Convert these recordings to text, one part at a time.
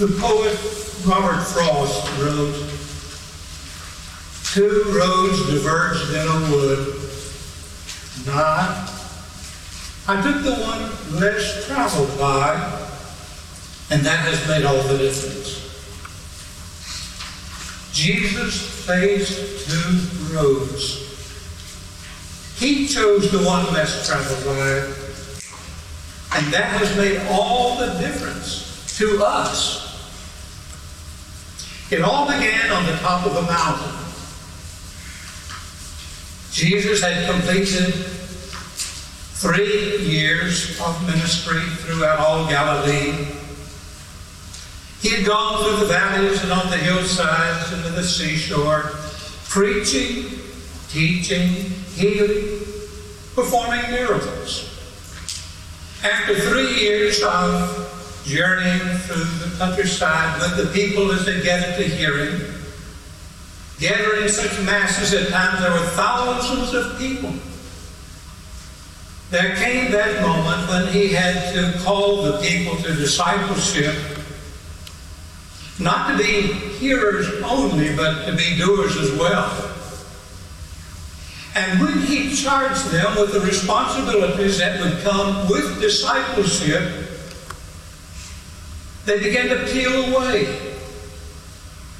The poet Robert Frost wrote, Two roads diverged in a wood. I, I took the one less traveled by, and that has made all the difference. Jesus faced two roads. He chose the one less traveled by, and that has made all the difference to us. It all began on the top of a mountain. Jesus had completed three years of ministry throughout all Galilee. He had gone through the valleys and on the hillsides and to the seashore, preaching, teaching, healing, performing miracles. After three years of journeying through the countryside with the people as they gathered to hear him, gathering such masses at times there were thousands of people. There came that moment when he had to call the people to discipleship, not to be hearers only, but to be doers as well. And when he charged them with the responsibilities that would come with discipleship, they began to peel away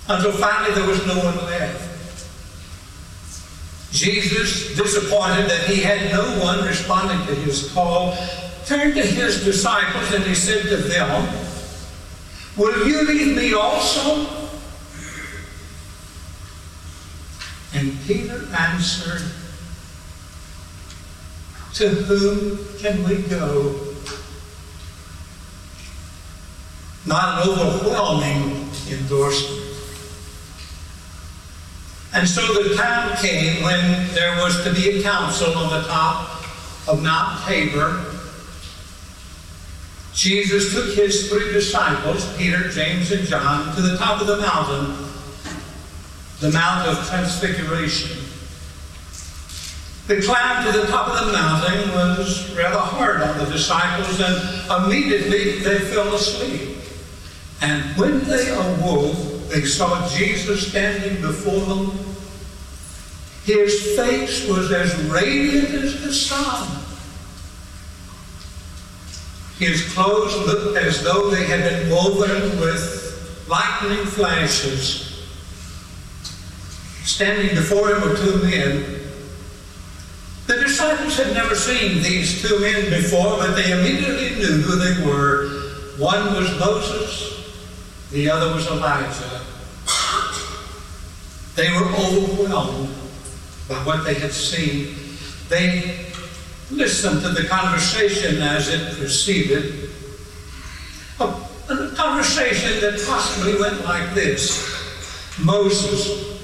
until finally there was no one left. Jesus, disappointed that he had no one responding to his call, turned to his disciples and he said to them, Will you leave me also? And Peter answered, To whom can we go? Not an overwhelming endorsement. And so the time came when there was to be a council on the top of Mount Tabor. Jesus took his three disciples, Peter, James, and John, to the top of the mountain, the Mount of Transfiguration. The climb to the top of the mountain was rather hard on the disciples, and immediately they fell asleep. And when they awoke, they saw Jesus standing before them. His face was as radiant as the sun. His clothes looked as though they had been woven with lightning flashes. Standing before him were two men. The disciples had never seen these two men before, but they immediately knew who they were. One was Moses, the other was Elijah. They were overwhelmed by what they had seen. They listened to the conversation as it proceeded. A, a conversation that possibly went like this Moses,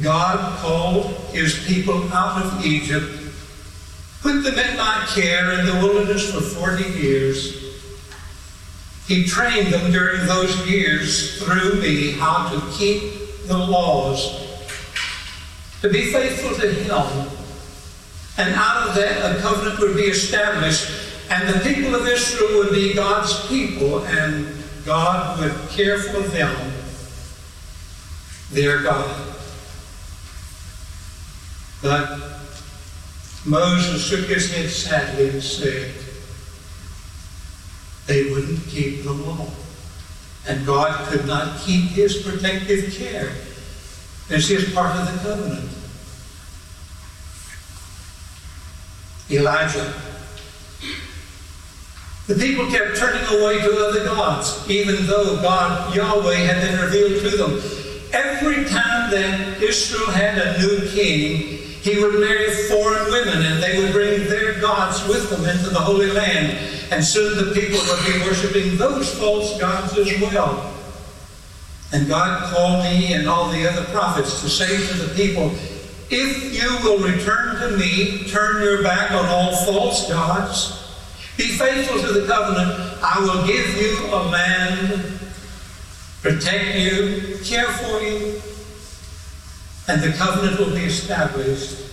God called his people out of Egypt, put them in my care in the wilderness for 40 years. He trained them during those years through me how to keep the laws, to be faithful to Him. And out of that, a covenant would be established, and the people of Israel would be God's people, and God would care for them, their God. But Moses shook his head sadly and said, they wouldn't keep the law. And God could not keep his protective care as is part of the covenant. Elijah. The people kept turning away to other gods, even though God, Yahweh, had been revealed to them. Every time that Israel had a new king, he would marry foreign women and they would bring their gods with them into the Holy Land. And soon the people would be worshiping those false gods as well. And God called me and all the other prophets to say to the people, if you will return to me, turn your back on all false gods, be faithful to the covenant, I will give you a man, protect you, care for you, and the covenant will be established.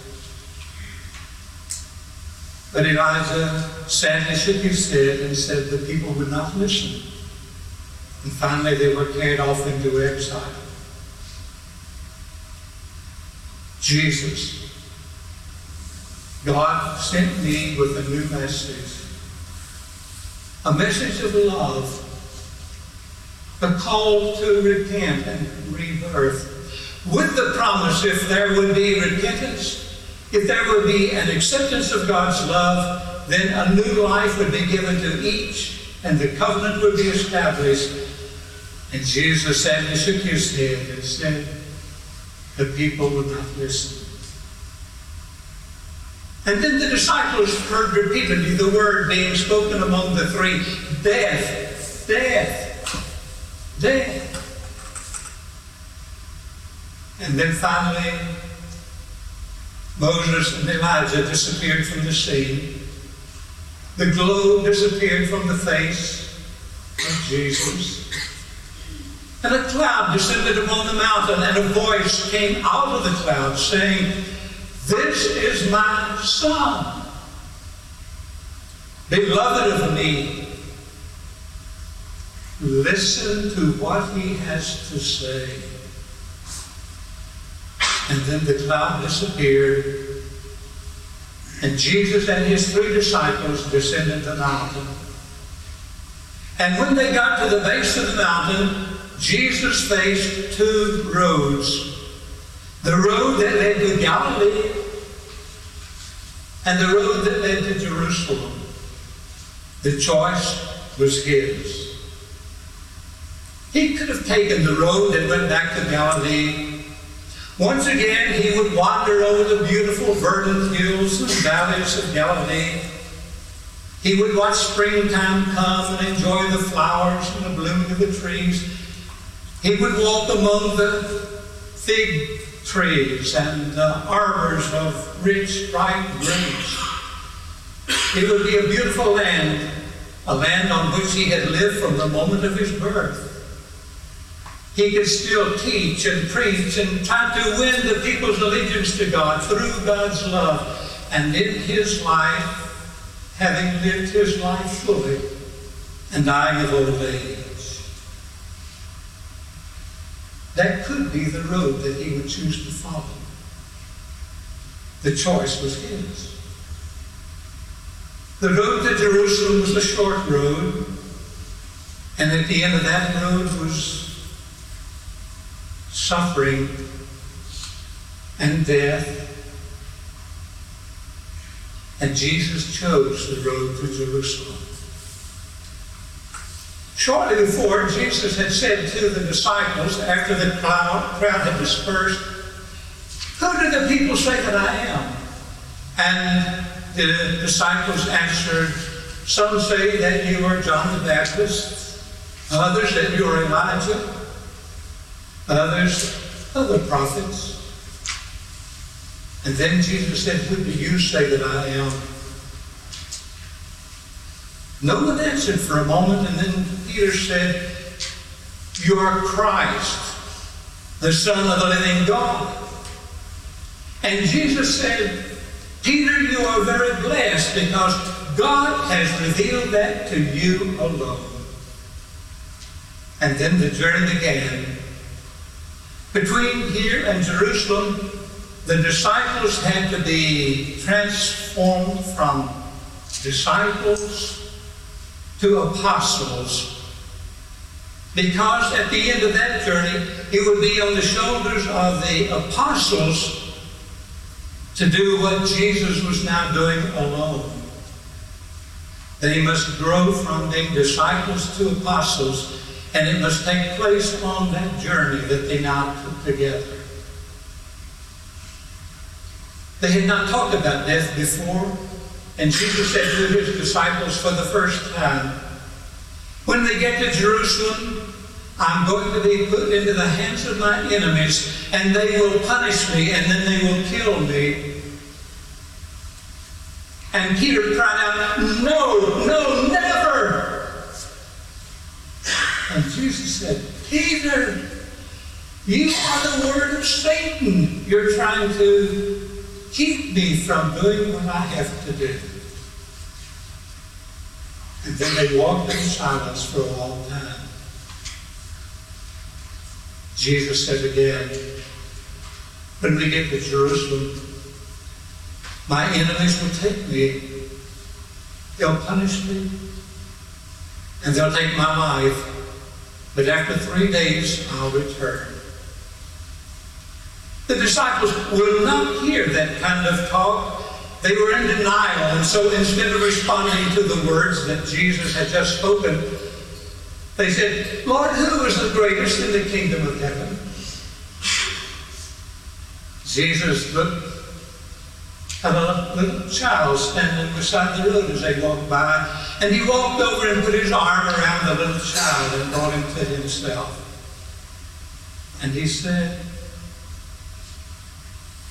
But Elijah sadly shook his head and said the people would not listen. And finally, they were carried off into exile. Jesus, God sent me with a new message. A message of love. A call to repent and rebirth. With the promise, if there would be repentance, if there would be an acceptance of God's love, then a new life would be given to each, and the covenant would be established. And Jesus sadly shook his head and said, The people would not listen. And then the disciples heard repeatedly the word being spoken among the three death, death, death. And then finally, Moses and Elijah disappeared from the scene. The glow disappeared from the face of Jesus. And a cloud descended upon the mountain, and a voice came out of the cloud saying, This is my Son, beloved of me. Listen to what he has to say. And then the cloud disappeared, and Jesus and his three disciples descended the mountain. And when they got to the base of the mountain, Jesus faced two roads the road that led to Galilee and the road that led to Jerusalem. The choice was his. He could have taken the road that went back to Galilee. Once again, he would wander over the beautiful verdant hills and valleys of Galilee. He would watch springtime come and enjoy the flowers and the blooming of the trees. He would walk among the fig trees and the arbors of rich, ripe grapes. It would be a beautiful land, a land on which he had lived from the moment of his birth. He could still teach and preach and try to win the people's allegiance to God through God's love. And in his life, having lived his life fully and dying of old age, that could be the road that he would choose to follow. The choice was his. The road to Jerusalem was a short road, and at the end of that road was suffering and death. And Jesus chose the road to Jerusalem. Shortly before, Jesus had said to the disciples, after the crowd, crowd had dispersed, Who do the people say that I am? And the disciples answered, Some say that you are John the Baptist, others that you are Elijah, others other prophets. And then Jesus said, Who do you say that I am? No one answered for a moment, and then Peter said, You are Christ, the Son of the living God. And Jesus said, Peter, you are very blessed because God has revealed that to you alone. And then the journey began. Between here and Jerusalem, the disciples had to be transformed from disciples to apostles. Because at the end of that journey, it would be on the shoulders of the apostles to do what Jesus was now doing alone. They must grow from being disciples to apostles, and it must take place on that journey that they now took together. They had not talked about death before, and Jesus said to his disciples for the first time, When they get to Jerusalem, I'm going to be put into the hands of my enemies, and they will punish me, and then they will kill me. And Peter cried out, No, no, never. And Jesus said, Peter, you are the word of Satan. You're trying to keep me from doing what I have to do. And then they walked in silence for a long time. Jesus said again, when we get to Jerusalem, my enemies will take me. They'll punish me. And they'll take my life. But after three days, I'll return. The disciples will not hear that kind of talk. They were in denial, and so instead of responding to the words that Jesus had just spoken, they said, Lord, who is the greatest in the kingdom of heaven? Jesus looked a little child standing beside the road as they walked by, and he walked over and put his arm around the little child and brought him to himself. And he said,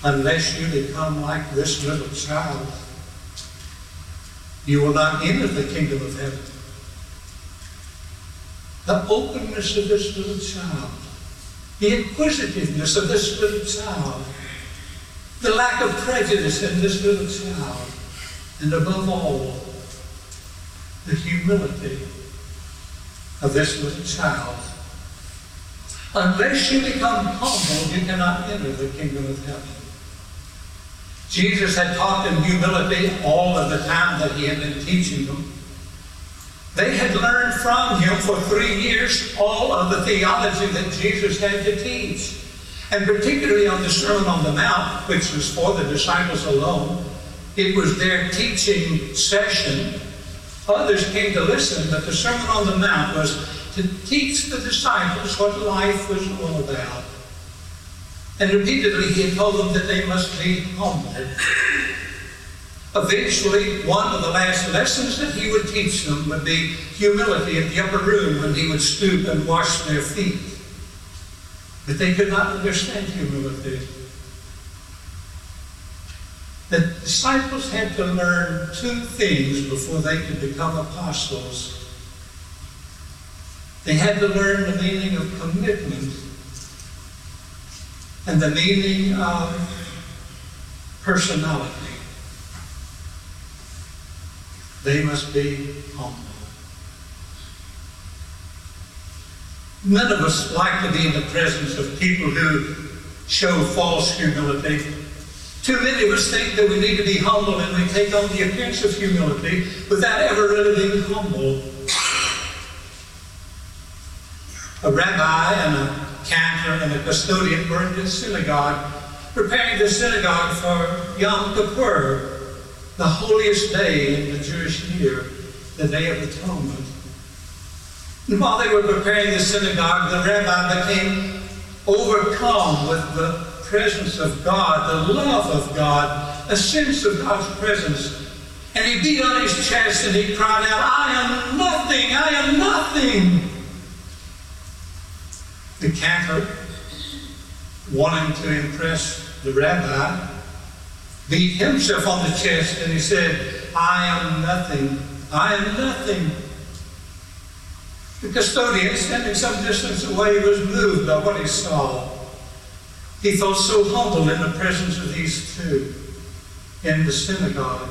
unless you become like this little child, you will not enter the kingdom of heaven. The openness of this little child, the inquisitiveness of this little child, the lack of prejudice in this little child, and above all, the humility of this little child. Unless you become humble, you cannot enter the kingdom of heaven. Jesus had taught them humility all of the time that he had been teaching them. They had learned from him for three years all of the theology that Jesus had to teach. And particularly on the Sermon on the Mount, which was for the disciples alone, it was their teaching session. Others came to listen, but the Sermon on the Mount was to teach the disciples what life was all about. And repeatedly he told them that they must be humble. Eventually, one of the last lessons that he would teach them would be humility in the upper room when he would stoop and wash their feet. But they could not understand humility. The disciples had to learn two things before they could become apostles. They had to learn the meaning of commitment and the meaning of personality. They must be humble. None of us like to be in the presence of people who show false humility. Too many of us think that we need to be humble and we take on the appearance of humility without ever really being humble. A rabbi and a cantor and a custodian were in the synagogue, preparing the synagogue for Yom Kippur, the holiest day in the Jewish year, the Day of Atonement. While they were preparing the synagogue, the rabbi became overcome with the presence of God, the love of God, a sense of God's presence. And he beat on his chest and he cried out, I am nothing, I am nothing the cantor, wanting to impress the rabbi, beat himself on the chest and he said, I am nothing. I am nothing. The custodian, standing some distance away, was moved by what he saw. He felt so humble in the presence of these two in the synagogue.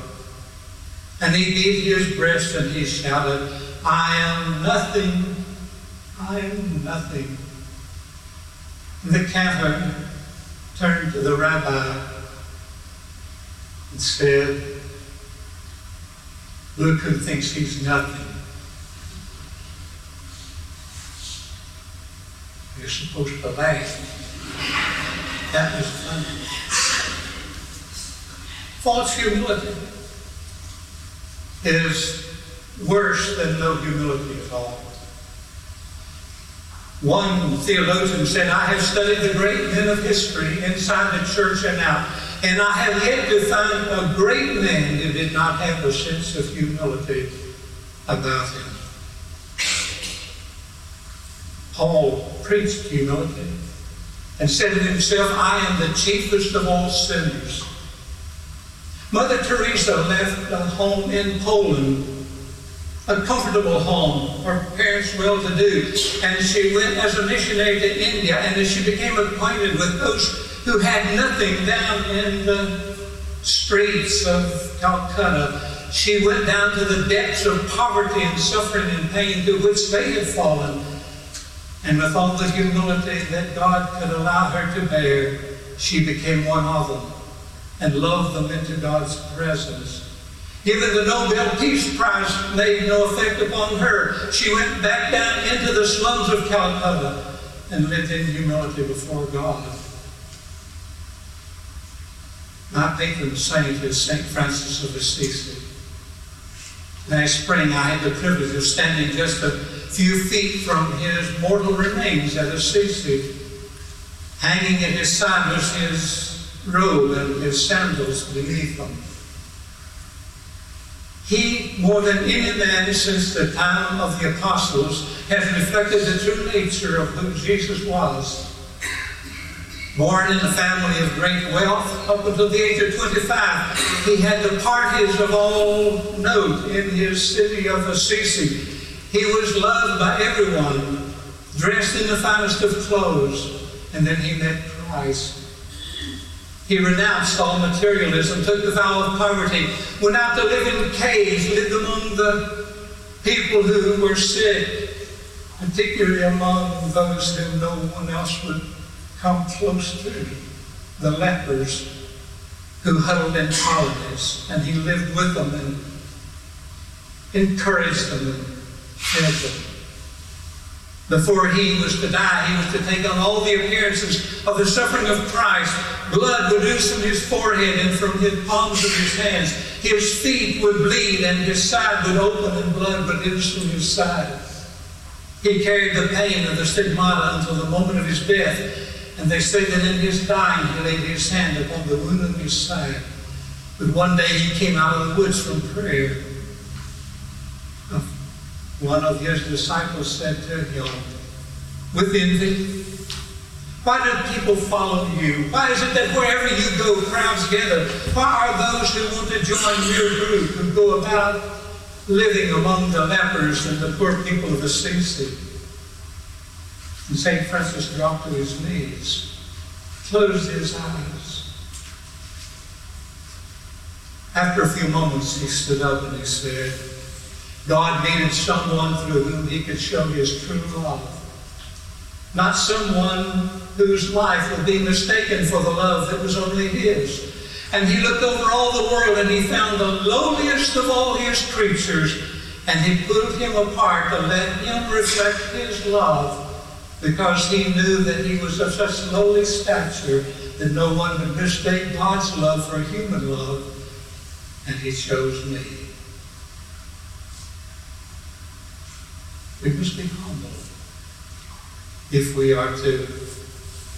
And he beat his breast and he shouted, I am nothing. I am nothing. The cantor turned to the rabbi and said, Look who thinks he's nothing. You're supposed to laugh. That was funny. False humility is worse than no humility at all. One theologian said, I have studied the great men of history inside the church and out, and I have yet to find a great man who did not have a sense of humility about him. Paul preached humility and said to himself, I am the chiefest of all sinners. Mother Teresa left a home in Poland a comfortable home. Her parents well to do. And she went as a missionary to India, and as she became acquainted with those who had nothing down in the streets of Calcutta, she went down to the depths of poverty and suffering and pain to which they had fallen. And with all the humility that God could allow her to bear, she became one of them and loved them into God's presence. Even the Nobel Peace Prize made no effect upon her. She went back down into the slums of Calcutta and lived in humility before God. My patron saint is St. Francis of Assisi. Last spring I had the privilege of standing just a few feet from his mortal remains at Assisi. Hanging at his side was his robe and his sandals beneath them. He, more than any man since the time of the apostles, has reflected the true nature of who Jesus was. Born in a family of great wealth, up until the age of 25, he had the parties of all note in his city of Assisi. He was loved by everyone, dressed in the finest of clothes, and then he met Christ. He renounced all materialism, took the vow of poverty, went out to live in caves, lived among the people who were sick, particularly among those whom no one else would come close to, the lepers who huddled in colonies, and he lived with them and encouraged them fed. Before he was to die, he was to take on all the appearances of the suffering of Christ. Blood would ooze from his forehead and from the palms of his hands. His feet would bleed and his side would open and blood would ooze from his side. He carried the pain of the stigmata until the moment of his death. And they say that in his dying, he laid his hand upon the wound on his side. But one day he came out of the woods from prayer. One of his disciples said to him, with envy, why do people follow you? Why is it that wherever you go, crowds gather? Why are those who want to join your group who go about living among the lepers and the poor people of Assisi? And St. Francis dropped to his knees, closed his eyes. After a few moments, he stood up and he said, God needed someone through whom he could show his true love. Not someone whose life would be mistaken for the love that was only his. And he looked over all the world and he found the lowliest of all his creatures and he put him apart to let him reflect his love because he knew that he was of such lowly stature that no one would mistake God's love for human love. And he chose me. We must be humble if we are to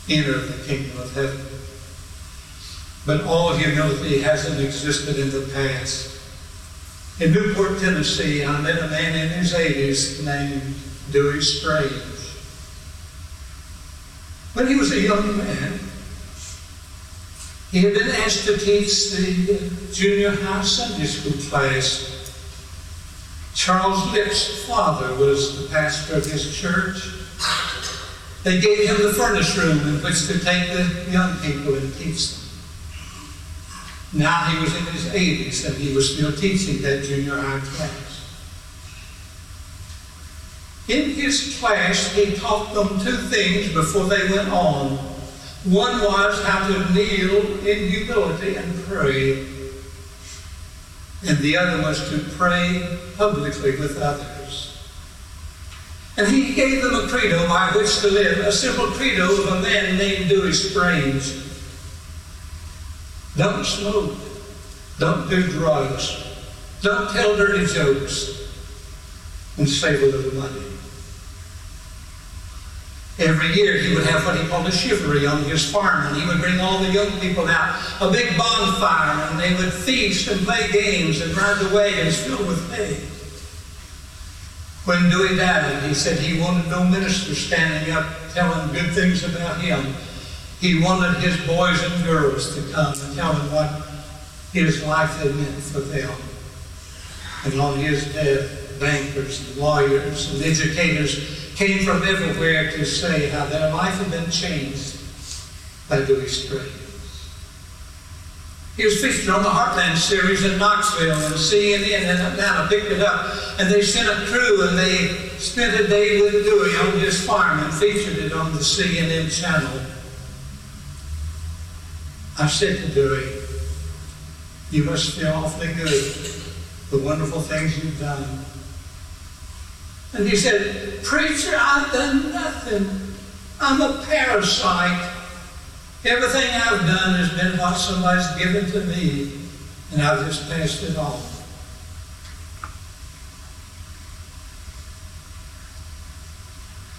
enter the kingdom of heaven. But all humility hasn't existed in the past. In Newport, Tennessee, I met a man in his 80s named Dewey Strange. When he was a young man, he had been asked to teach the junior high Sunday school class Charles Lipp's father was the pastor of his church. They gave him the furnace room in which to take the young people and teach them. Now he was in his 80s and he was still teaching that junior high class. In his class, he taught them two things before they went on. One was how to kneel in humility and pray and the other was to pray publicly with others. And he gave them a credo by which to live, a simple credo of a man named Dewey Strange. Don't smoke. Don't do drugs. Don't tell dirty jokes. And save a little money. Every year he would have what he called a shivaree on his farm, and he would bring all the young people out, a big bonfire, and they would feast and play games and ride the wagons filled with hay. When Dewey died, he said he wanted no minister standing up telling good things about him. He wanted his boys and girls to come and tell him what his life had meant for them. And on his death, bankers and lawyers and educators came from everywhere to say how their life had been changed by Dewey Strange. He was featured on the Heartland series in Knoxville, and CNN and Atlanta picked it up, and they sent a crew, and they spent a day with Dewey on his farm and featured it on the CNN channel. I said to Dewey, You must feel awfully good, the wonderful things you've done. And he said, Preacher, I've done nothing. I'm a parasite. Everything I've done has been what somebody's given to me, and I've just passed it on.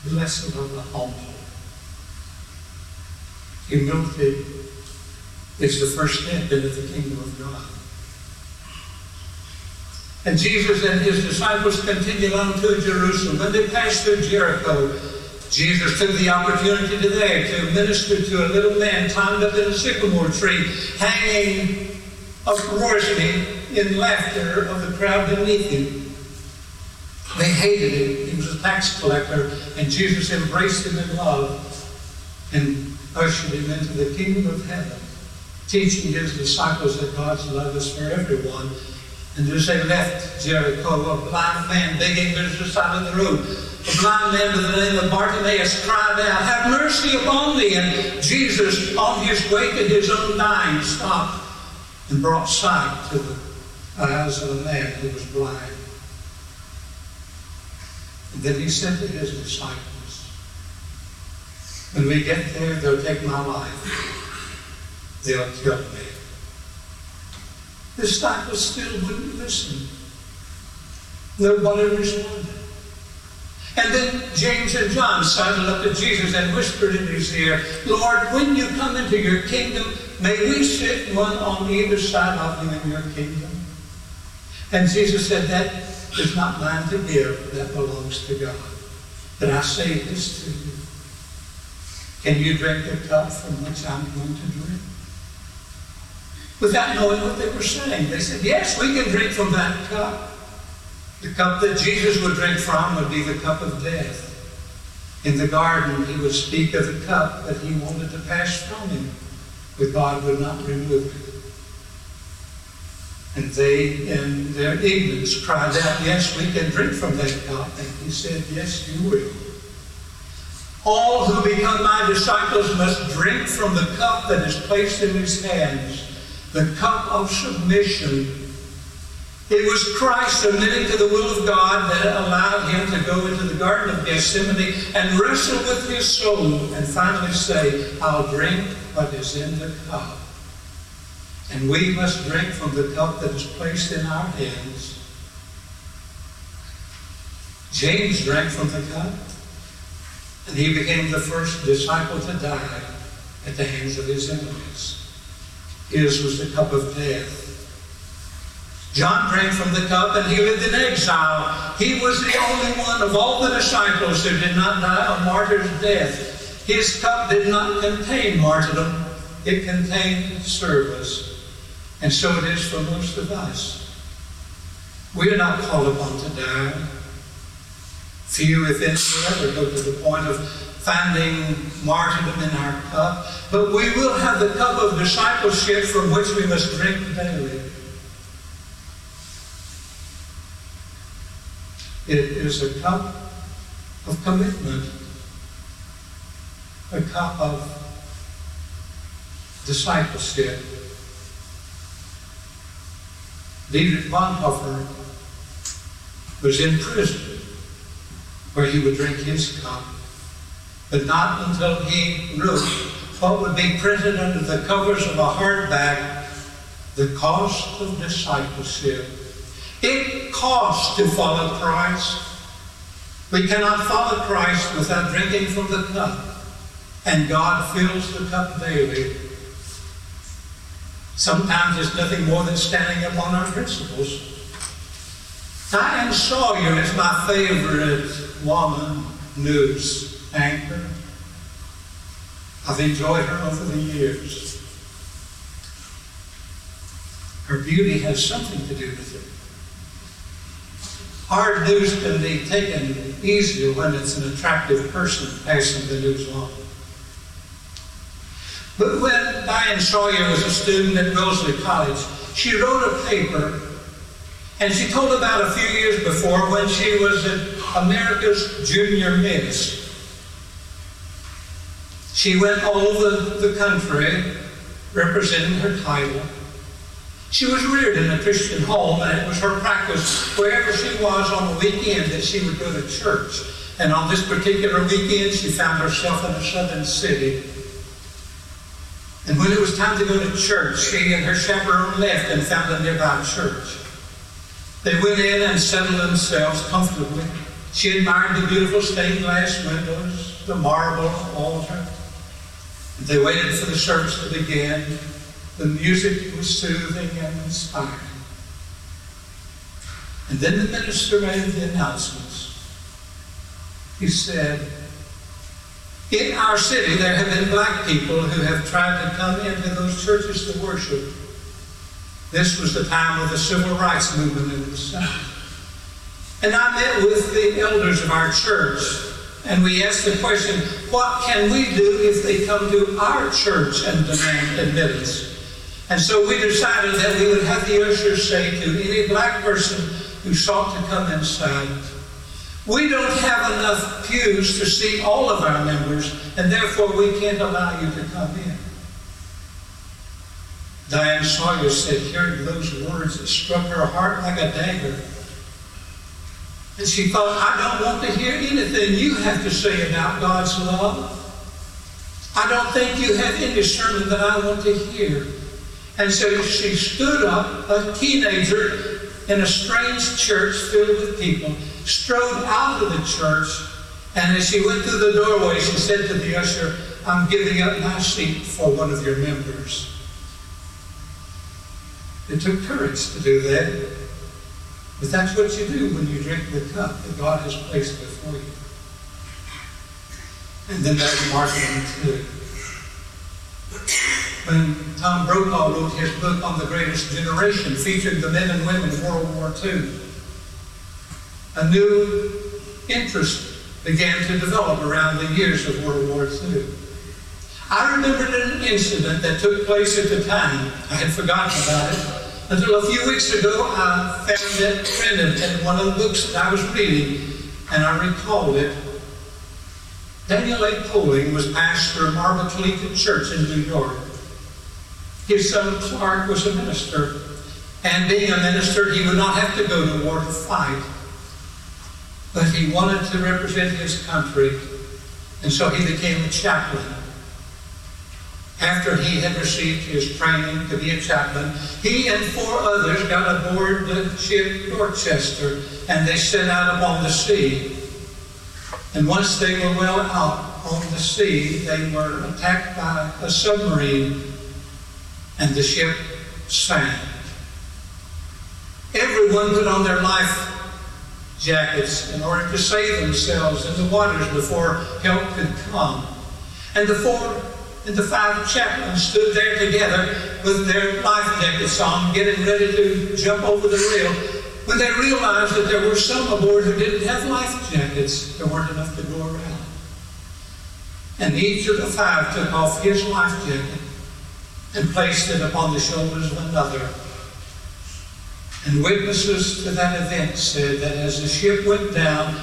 Blessed are the humble. Humility is the first step into the kingdom of God. And Jesus and his disciples continued on to Jerusalem. When they passed through Jericho, Jesus took the opportunity to there to minister to a little man climbed up in a sycamore tree, hanging uproariously in laughter of the crowd beneath him. They hated him. He was a tax collector, and Jesus embraced him in love and ushered him into the kingdom of heaven, teaching his disciples that God's love is for everyone. And they left Jericho, a blind man begging to the side of the road, a blind man by the name of Bartimaeus cried out, Have mercy upon me. And Jesus, on his way to his own dying, stopped and brought sight to the eyes of a man who was blind. And then he said to his disciples, When we get there, they'll take my life. They'll kill me. The disciples still wouldn't listen. Nobody responded. And then James and John sidled up to Jesus and whispered in his ear, Lord, when you come into your kingdom, may we sit one on either side of you in your kingdom. And Jesus said, That is not mine to give, that belongs to God. But I say this to you. Can you drink the cup from which I'm going to drink? Without knowing what they were saying. They said, Yes, we can drink from that cup. The cup that Jesus would drink from would be the cup of death. In the garden, he would speak of the cup that he wanted to pass from him, but God would not remove it. And they, in their ignorance, cried out, Yes, we can drink from that cup. And he said, Yes, you will. All who become my disciples must drink from the cup that is placed in his hands, the cup of submission it was Christ submitting to the will of God that allowed him to go into the Garden of Gethsemane and wrestle with his soul and finally say, I'll drink what is in the cup. And we must drink from the cup that is placed in our hands. James drank from the cup, and he became the first disciple to die at the hands of his enemies. His was the cup of death. John drank from the cup and he lived in exile. He was the only one of all the disciples who did not die a martyr's death. His cup did not contain martyrdom, it contained service. And so it is for most of us. We are not called upon to die. Few, if any, will ever go to the point of finding martyrdom in our cup. But we will have the cup of discipleship from which we must drink daily. It is a cup of commitment, a cup of discipleship. Dietrich Bonhoeffer was in prison where he would drink his cup, but not until he knew what would be printed under the covers of a hardback, The Cost of Discipleship. It costs to follow Christ. We cannot follow Christ without drinking from the cup. And God fills the cup daily. Sometimes it's nothing more than standing upon our principles. Diane Sawyer is my favorite woman news anchor. I've enjoyed her over the years. Her beauty has something to do with it. Hard news can be taken easier when it's an attractive person passing the news on. But when Diane Sawyer was a student at Wellesley College, she wrote a paper and she told about a few years before when she was at America's Junior Miss. She went all over the country representing her title. She was reared in a Christian home, and it was her practice wherever she was on the weekend that she would go to church. And on this particular weekend, she found herself in a southern city. And when it was time to go to church, she and her chaperone left and found a nearby church. They went in and settled themselves comfortably. She admired the beautiful stained glass windows, the marble altar. They waited for the service to begin. The music was soothing and inspiring. And then the minister made the announcements. He said, In our city, there have been black people who have tried to come into those churches to worship. This was the time of the civil rights movement in the South. And I met with the elders of our church, and we asked the question, what can we do if they come to our church and demand admittance? And so we decided that we would have the ushers say to any black person who sought to come inside, we don't have enough pews to seat all of our members, and therefore we can't allow you to come in. Diane Sawyer said, hearing those words, it struck her heart like a dagger. And she thought, I don't want to hear anything you have to say about God's love. I don't think you have any sermon that I want to hear. And so she stood up, a teenager in a strange church filled with people, strode out of the church, and as she went through the doorway, she said to the usher, I'm giving up my seat for one of your members. It took courage to do that. But that's what you do when you drink the cup that God has placed before you. And then there's marketing too. When Tom Brokaw wrote his book on the greatest generation, featuring the men and women of World War II, a new interest began to develop around the years of World War II. I remembered an incident that took place at the time. I had forgotten about it until a few weeks ago, I found it printed in one of the books that I was reading, and I recalled it. Daniel A. Poling was pastor of Marble Collegiate Church in New York. His son Clark was a minister, and being a minister, he would not have to go to war to fight. But he wanted to represent his country, and so he became a chaplain after he had received his training to be a chaplain, he and four others got aboard the ship Dorchester and they set out upon the sea. And once they were well out on the sea, they were attacked by a submarine and the ship sank. Everyone put on their life jackets in order to save themselves in the waters before help could come. And the four and the five chaplains stood there together with their life jackets on, getting ready to jump over the rail. When they realized that there were some aboard who didn't have life jackets, there weren't enough to go around. And each of the five took off his life jacket and placed it upon the shoulders of another. And witnesses to that event said that as the ship went down,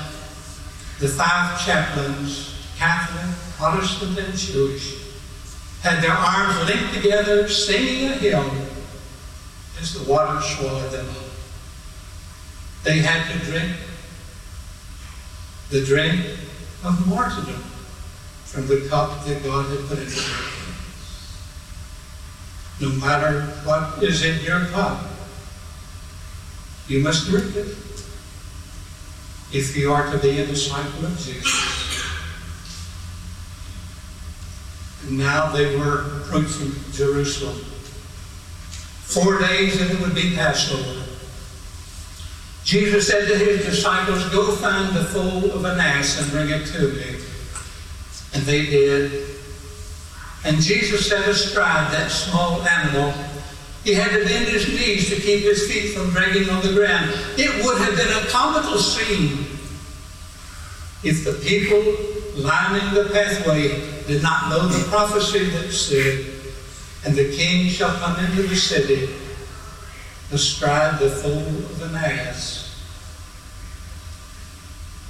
the five chaplains, Catholic, Protestant, and Jewish, had their arms linked together, singing a hymn as the water swallowed them up. They had to drink the drink of martyrdom from the cup that God had put into their hands. No matter what is in your cup, you must drink it if you are to be a disciple of Jesus. Now they were approaching Jerusalem. Four days and it would be Passover. Jesus said to his disciples, Go find the foal of an ass and bring it to me. And they did. And Jesus sat astride that small animal. He had to bend his knees to keep his feet from dragging on the ground. It would have been a comical scene if the people lining the pathway did not know the prophecy that said, And the king shall come into the city, astride the foal of an ass.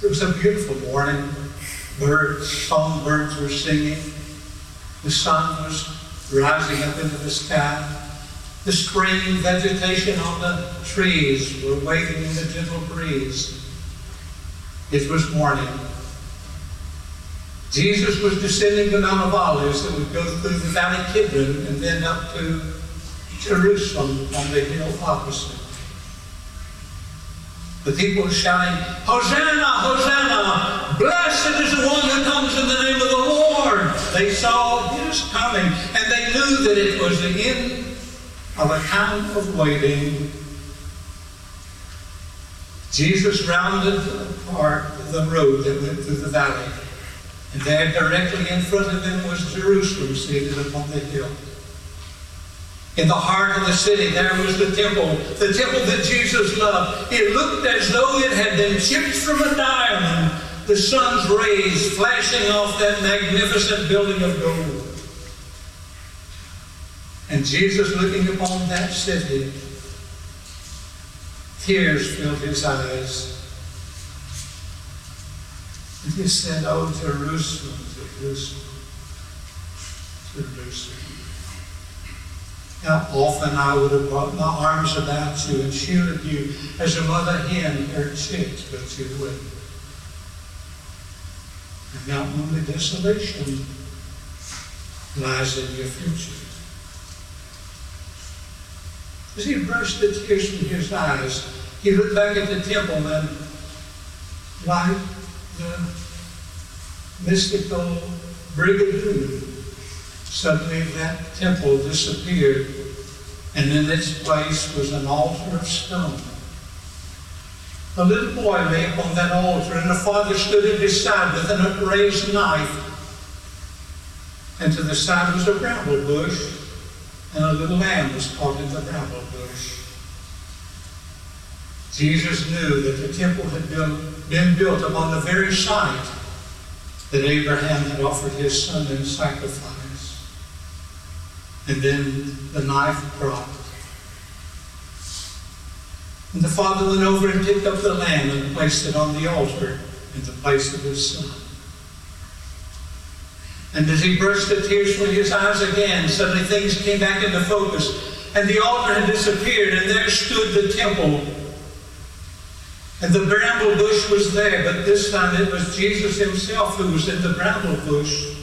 It was a beautiful morning. Birds, songbirds were singing. The sun was rising up into the sky. The spring vegetation on the trees were waving in the gentle breeze. It was morning. Jesus was descending the Mount of Olives that would go through the Valley Kidron and then up to Jerusalem on the hill opposite. The people were shouting, Hosanna, Hosanna! Blessed is the one who comes in the name of the Lord! They saw his coming, and they knew that it was the end of a time of waiting. Jesus rounded the part of the road that went through the valley, and there directly in front of him was Jerusalem seated upon the hill. In the heart of the city, there was the temple, the temple that Jesus loved. It looked as though it had been chipped from a diamond, the sun's rays flashing off that magnificent building of gold. And Jesus, looking upon that city, tears filled his eyes. He said, Oh, Jerusalem, Jerusalem, Jerusalem. How often I would have brought my arms about you and shielded you as a mother hen her chicks, but you wouldn't. And now only desolation lies in your future. As he brushed the tears from his eyes, he looked back at the temple and, the Uh, mystical brigadoon, Suddenly that temple disappeared, and in its place was an altar of stone. A little boy lay upon that altar, and the father stood at his side with an upraised knife. And to the side was a bramble bush, and a little lamb was caught in the bramble bush. Jesus knew that the temple had been been built upon the very site that Abraham had offered his son in sacrifice. And then the knife dropped. And the father went over and picked up the lamb and placed it on the altar in the place of his son. And as he brushed the tears from his eyes again, suddenly things came back into focus. And the altar had disappeared, and there stood the temple. And the bramble bush was there, but this time it was Jesus himself who was in the bramble bush.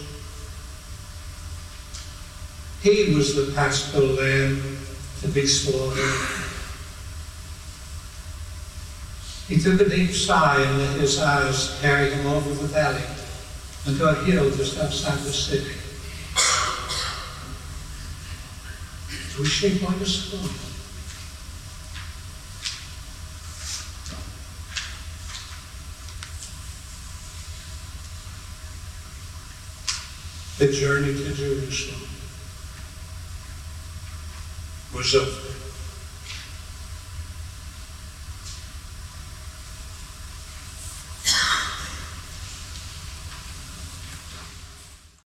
He was the paschal lamb to be slaughtered. He took a deep sigh and let his eyes carry him over the valley unto a hill just outside the city. It was shaped like a. The journey to Jerusalem was of